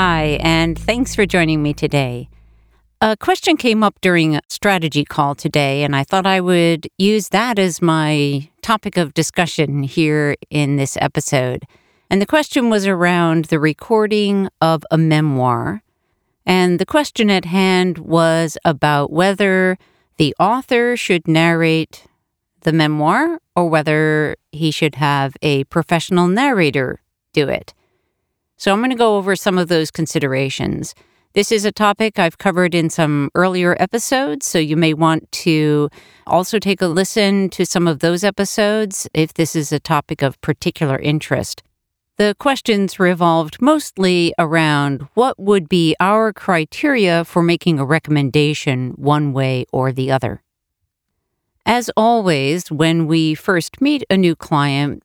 Hi, and thanks for joining me today. A question came up during a strategy call today, and I thought I would use that as my topic of discussion here in this episode. And the question was around the recording of a memoir. And the question at hand was about whether the author should narrate the memoir or whether he should have a professional narrator do it. So I'm going to go over some of those considerations. This is a topic I've covered in some earlier episodes, so you may want to also take a listen to some of those episodes if this is a topic of particular interest. The questions revolved mostly around what would be our criteria for making a recommendation one way or the other. As always, when we first meet a new client,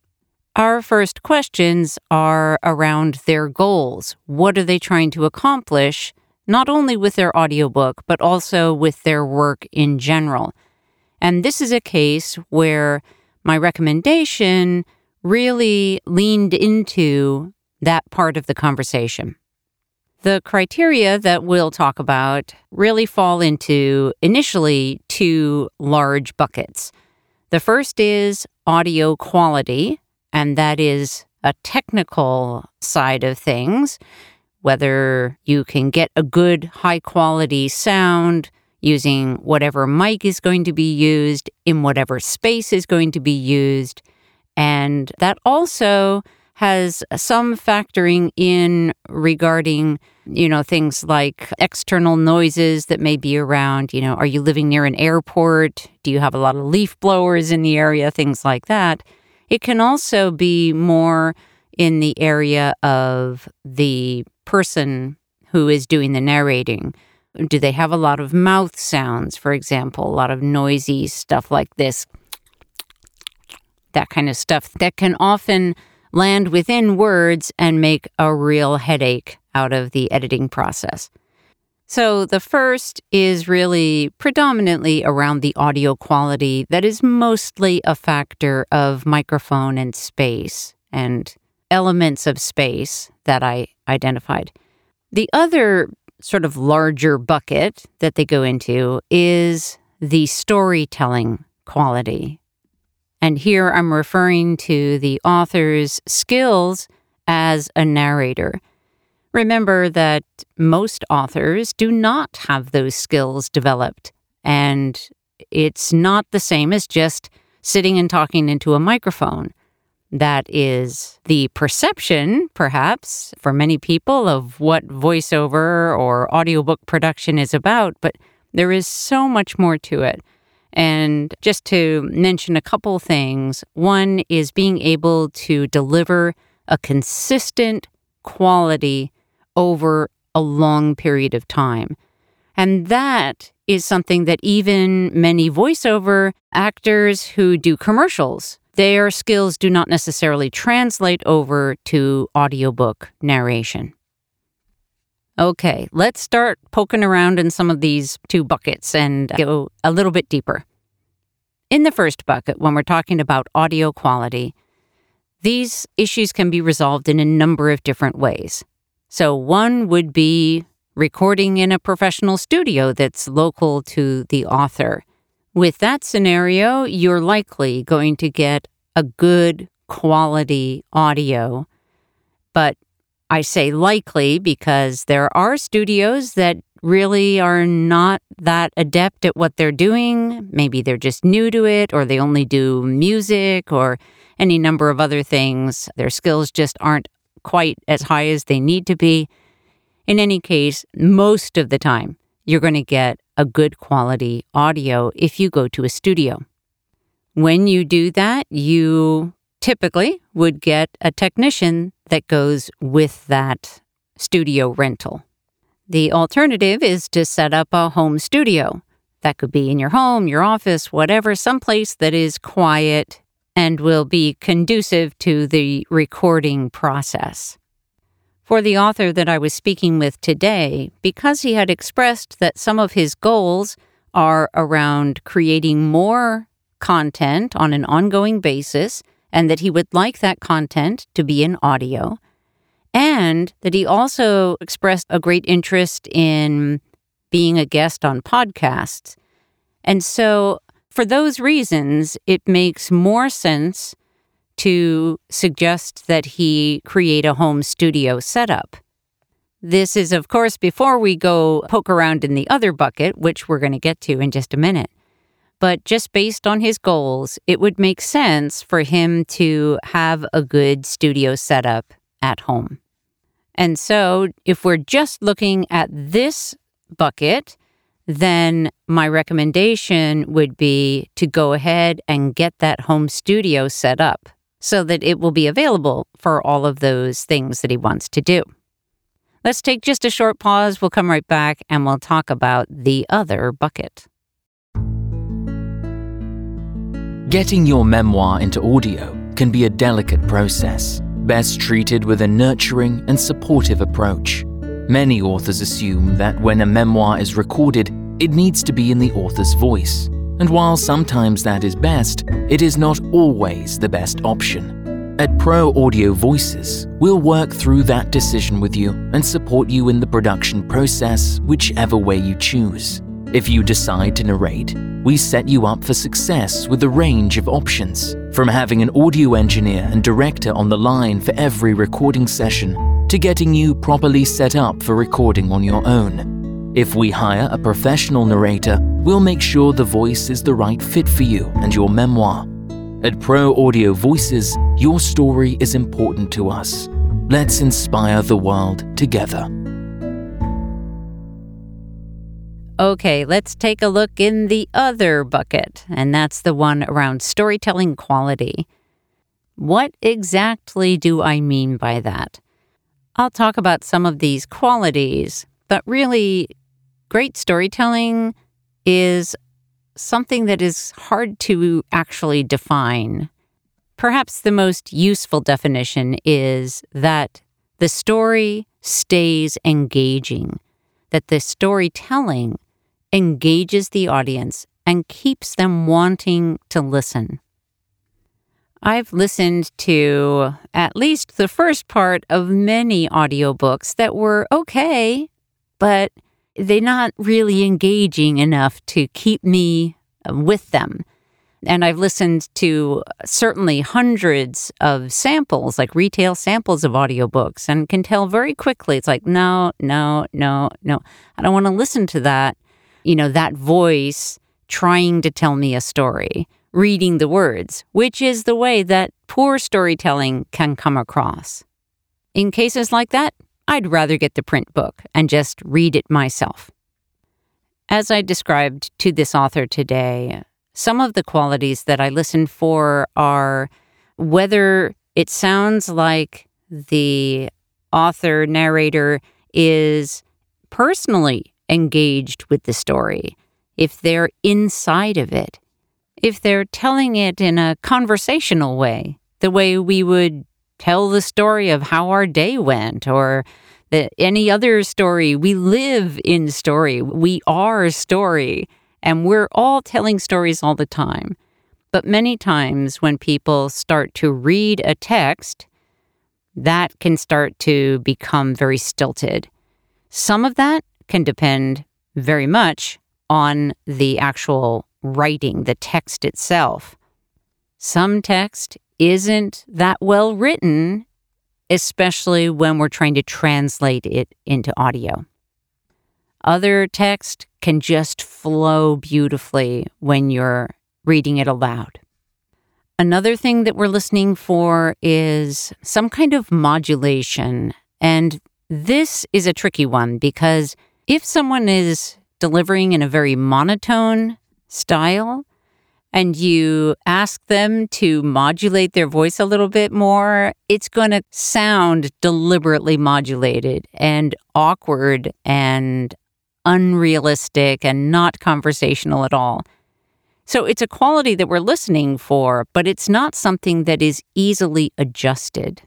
our first questions are around their goals. What are they trying to accomplish, not only with their audiobook, but also with their work in general? And this is a case where my recommendation really leaned into that part of the conversation. The criteria that we'll talk about really fall into initially two large buckets. The first is audio quality, and that is a technical side of things, whether you can get a good high quality sound using whatever mic is going to be used in whatever space is going to be used. And that also has some factoring in regarding, you know, things like external noises that may be around. You know, are you living near an airport? Do you have a lot of leaf blowers in the area? Things like that. It can also be more in the area of the person who is doing the narrating. Do they have a lot of mouth sounds, for example, a lot of noisy stuff like this? That kind of stuff that can often land within words and make a real headache out of the editing process. So, the first is really predominantly around the audio quality that is mostly a factor of microphone and space and elements of space that I identified. The other sort of larger bucket that they go into is the storytelling quality. And here I'm referring to the author's skills as a narrator. Remember that most authors do not have those skills developed, and it's not the same as just sitting and talking into a microphone. That is the perception, perhaps, for many people of what voiceover or audiobook production is about, but there is so much more to it. And just to mention a couple things one is being able to deliver a consistent quality over a long period of time. And that is something that even many voiceover actors who do commercials, their skills do not necessarily translate over to audiobook narration. Okay, let's start poking around in some of these two buckets and go a little bit deeper. In the first bucket, when we're talking about audio quality, these issues can be resolved in a number of different ways. So, one would be recording in a professional studio that's local to the author. With that scenario, you're likely going to get a good quality audio. But I say likely because there are studios that really are not that adept at what they're doing. Maybe they're just new to it, or they only do music, or any number of other things. Their skills just aren't quite as high as they need to be. In any case, most of the time, you're going to get a good quality audio if you go to a studio. When you do that, you typically would get a technician that goes with that studio rental. The alternative is to set up a home studio. That could be in your home, your office, whatever, someplace that is quiet and will be conducive to the recording process. For the author that I was speaking with today, because he had expressed that some of his goals are around creating more content on an ongoing basis, and that he would like that content to be in audio, and that he also expressed a great interest in being a guest on podcasts. And so for those reasons, it makes more sense to suggest that he create a home studio setup. This is, of course, before we go poke around in the other bucket, which we're going to get to in just a minute. But just based on his goals, it would make sense for him to have a good studio setup at home. And so, if we're just looking at this bucket, then my recommendation would be to go ahead and get that home studio set up so that it will be available for all of those things that he wants to do. Let's take just a short pause. We'll come right back and we'll talk about the other bucket. Getting your memoir into audio can be a delicate process, best treated with a nurturing and supportive approach. Many authors assume that when a memoir is recorded, it needs to be in the author's voice. And while sometimes that is best, it is not always the best option. At Pro Audio Voices, we'll work through that decision with you and support you in the production process, whichever way you choose. If you decide to narrate, we set you up for success with a range of options, from having an audio engineer and director on the line for every recording session to getting you properly set up for recording on your own. If we hire a professional narrator, we'll make sure the voice is the right fit for you and your memoir. At Pro Audio Voices, your story is important to us. Let's inspire the world together. Okay, let's take a look in the other bucket, and that's the one around storytelling quality. What exactly do I mean by that? I'll talk about some of these qualities, but really, great storytelling is something that is hard to actually define. Perhaps the most useful definition is that the story stays engaging, that the storytelling engages the audience and keeps them wanting to listen. I've listened to at least the first part of many audiobooks that were okay, but they're not really engaging enough to keep me uh, with them. And I've listened to certainly hundreds of samples, like retail samples of audiobooks, and can tell very quickly it's like, no, no, no, no. I don't want to listen to that, you know, that voice trying to tell me a story reading the words, which is the way that poor storytelling can come across. In cases like that, I'd rather get the print book and just read it myself. As I described to this author today, some of the qualities that I listen for are whether it sounds like the author narrator is personally engaged with the story, if they're inside of it, if they're telling it in a conversational way, the way we would tell the story of how our day went or the, any other story. We live in story. We are story. And we're all telling stories all the time. But many times when people start to read a text, that can start to become very stilted. Some of that can depend very much on the actual writing, the text itself. Some text isn't that well written, especially when we're trying to translate it into audio. Other text can just flow beautifully when you're reading it aloud. Another thing that we're listening for is some kind of modulation. And this is a tricky one because if someone is delivering in a very monotone style, and you ask them to modulate their voice a little bit more, it's going to sound deliberately modulated and awkward and unrealistic and not conversational at all. So it's a quality that we're listening for, but it's not something that is easily adjusted.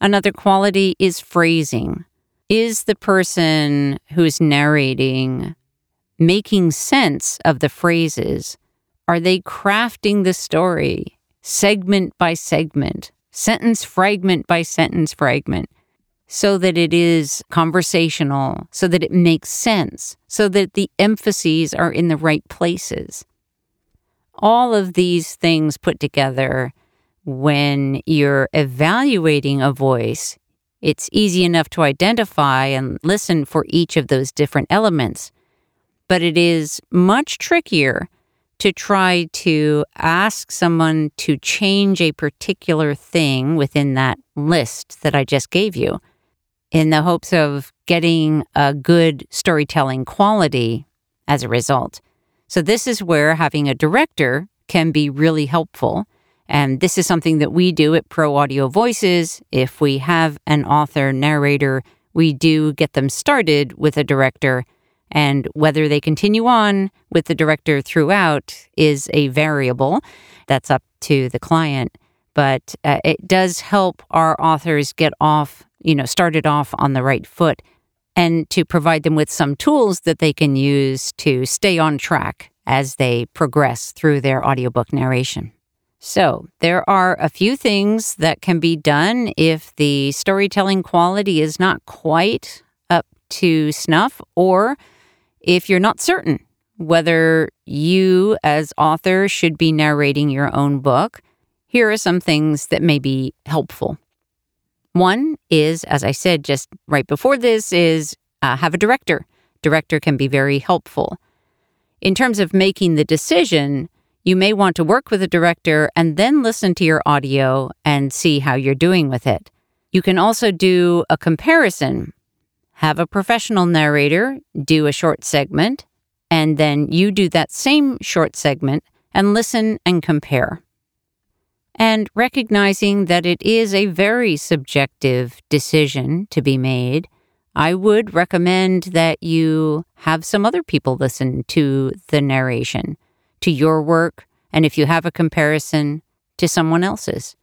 Another quality is phrasing. Is the person who's narrating making sense of the phrases? Are they crafting the story segment by segment, sentence fragment by sentence fragment? so that it is conversational, so that it makes sense, so that the emphases are in the right places. All of these things put together, when you're evaluating a voice, it's easy enough to identify and listen for each of those different elements. But it is much trickier to try to ask someone to change a particular thing within that list that I just gave you in the hopes of getting a good storytelling quality as a result. So, this is where having a director can be really helpful. And this is something that we do at Pro Audio Voices. If we have an author narrator, we do get them started with a director. And whether they continue on with the director throughout is a variable that's up to the client. But uh, it does help our authors get off you know, started off on the right foot and to provide them with some tools that they can use to stay on track as they progress through their audiobook narration. So, there are a few things that can be done if the storytelling quality is not quite up to snuff, or if you're not certain whether you, as author, should be narrating your own book. Here are some things that may be helpful. One is, as I said just right before this, is uh, have a director. Director can be very helpful. In terms of making the decision, you may want to work with a director and then listen to your audio and see how you're doing with it. You can also do a comparison. Have a professional narrator do a short segment, and then you do that same short segment and listen and compare and recognizing that it is a very subjective decision to be made, I would recommend that you have some other people listen to the narration, to your work, and if you have a comparison, to someone else's.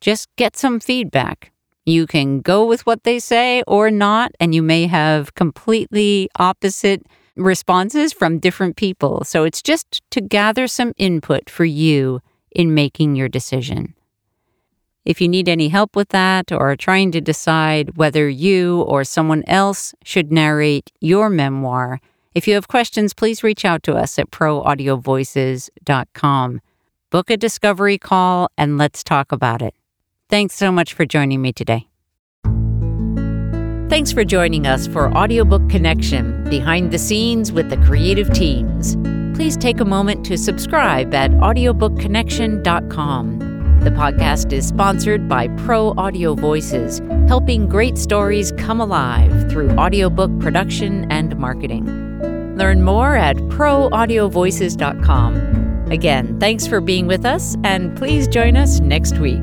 Just get some feedback. You can go with what they say or not, and you may have completely opposite responses from different people. So it's just to gather some input for you in making your decision. If you need any help with that or are trying to decide whether you or someone else should narrate your memoir, if you have questions, please reach out to us at proaudiovoices.com. Book a discovery call and let's talk about it. Thanks so much for joining me today. Thanks for joining us for Audiobook Connection Behind the Scenes with the Creative Teams please take a moment to subscribe at audiobookconnection.com. The podcast is sponsored by Pro Audio Voices, helping great stories come alive through audiobook production and marketing. Learn more at proaudiovoices.com. Again, thanks for being with us, and please join us next week.